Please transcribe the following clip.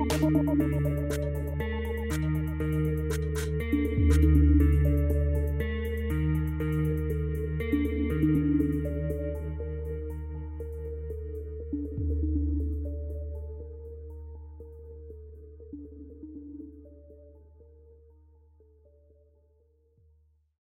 ありがと